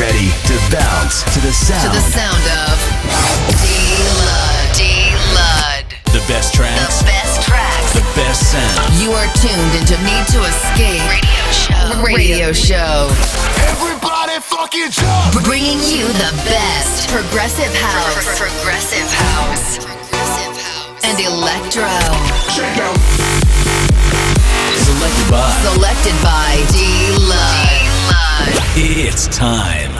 ready to bounce to the sound. To the sound of D-Lud. D-Lud. The best tracks. The best tracks. The best sound. You are tuned into Need to Escape Radio Show. Radio Show. Everybody fucking jump! Bringing you the best progressive house. Progressive house. Progressive house. And electro. Check out. Selected by. Selected by D-Lud. It's time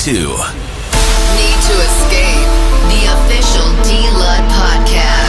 to Need to Escape. The official D-Lud podcast.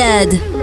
Avec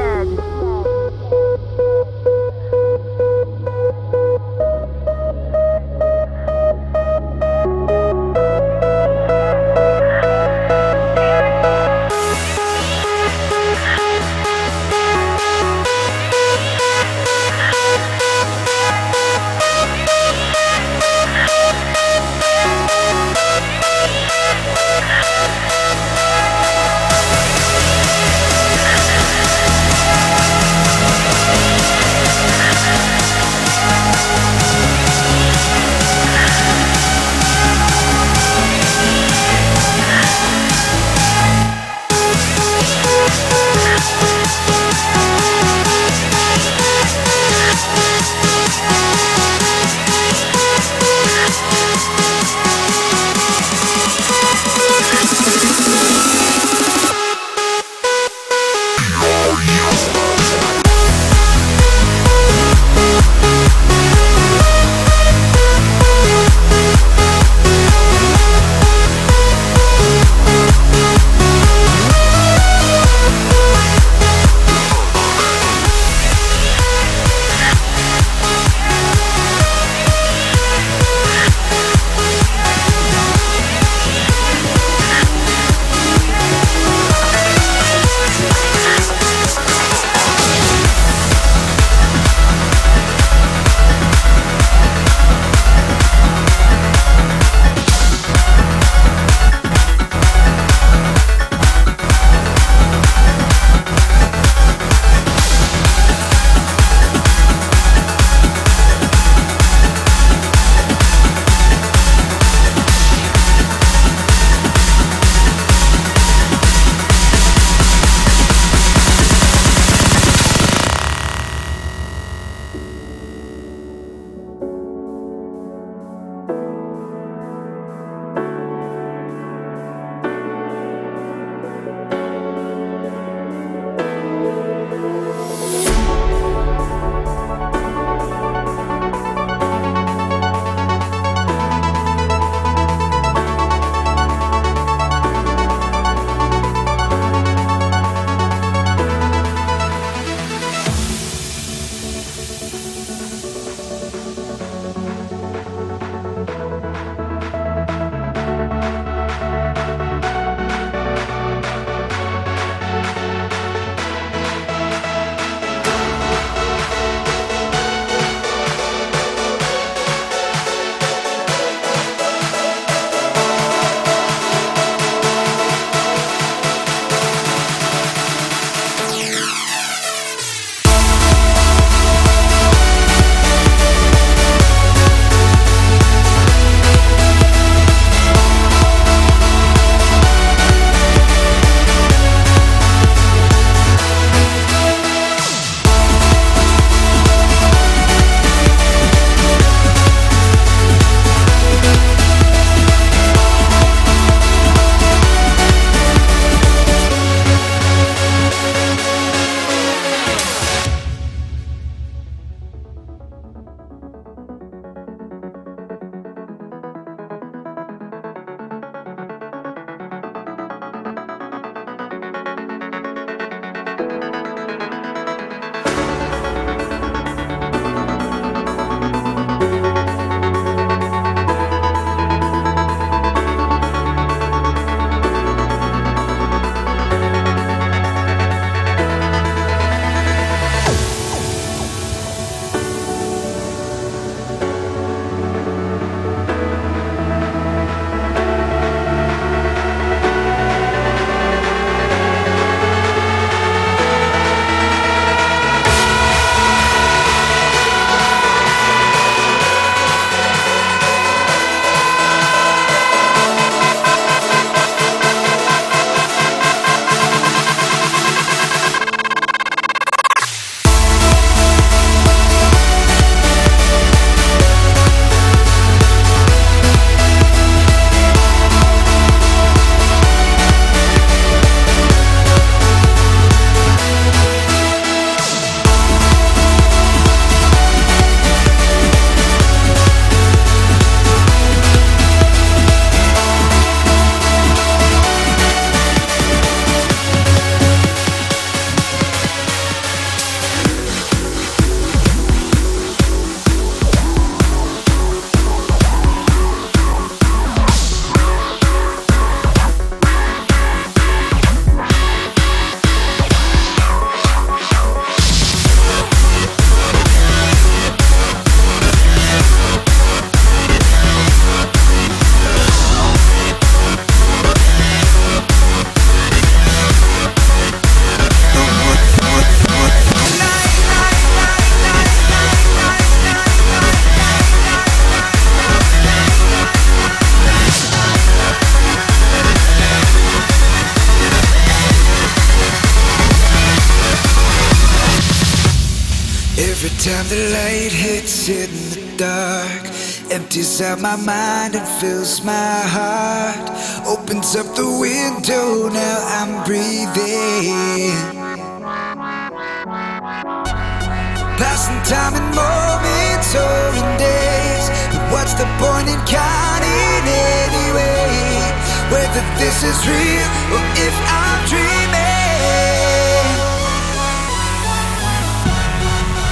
empties out my mind and fills my heart. Opens up the window, now I'm breathing. Passing time in moments or in days. But what's the point in counting anyway? Whether this is real or if I'm dreaming.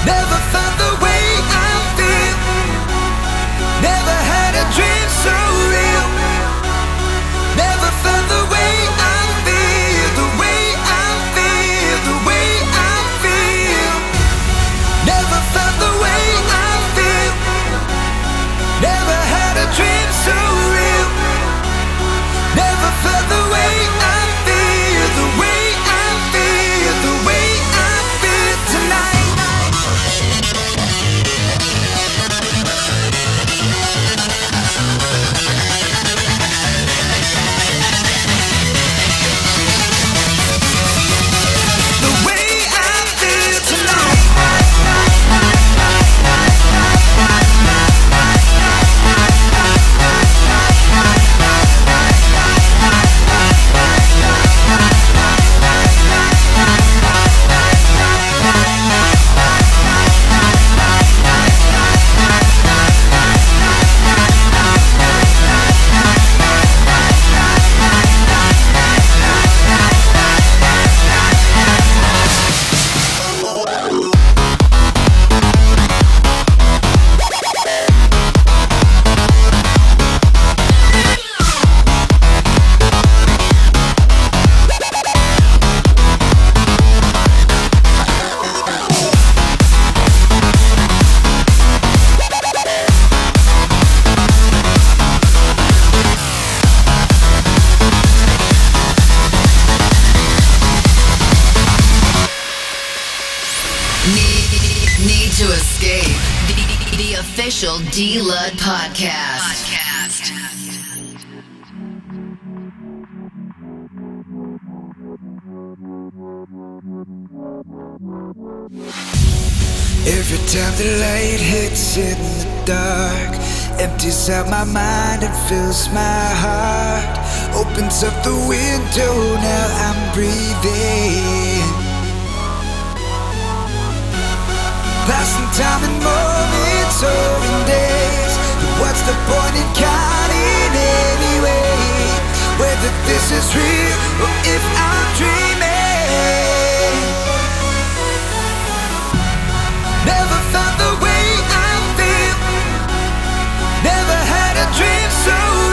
Never had time the light hits in the dark, empties out my mind and fills my heart. Opens up the window, now I'm breathing. Passing time in moments or in days. But what's the point in counting anyway? Whether this is real or if I'm dreaming. The way I feel. Never had a dream so